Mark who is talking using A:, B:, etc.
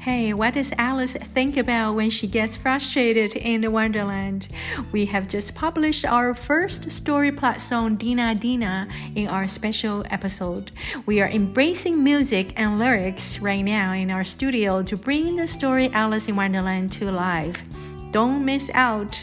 A: Hey, what does Alice think about when she gets frustrated in the Wonderland? We have just published our first story plot song Dinah Dinah in our special episode. We are embracing music and lyrics right now in our studio to bring the story Alice in Wonderland to life. Don't miss out.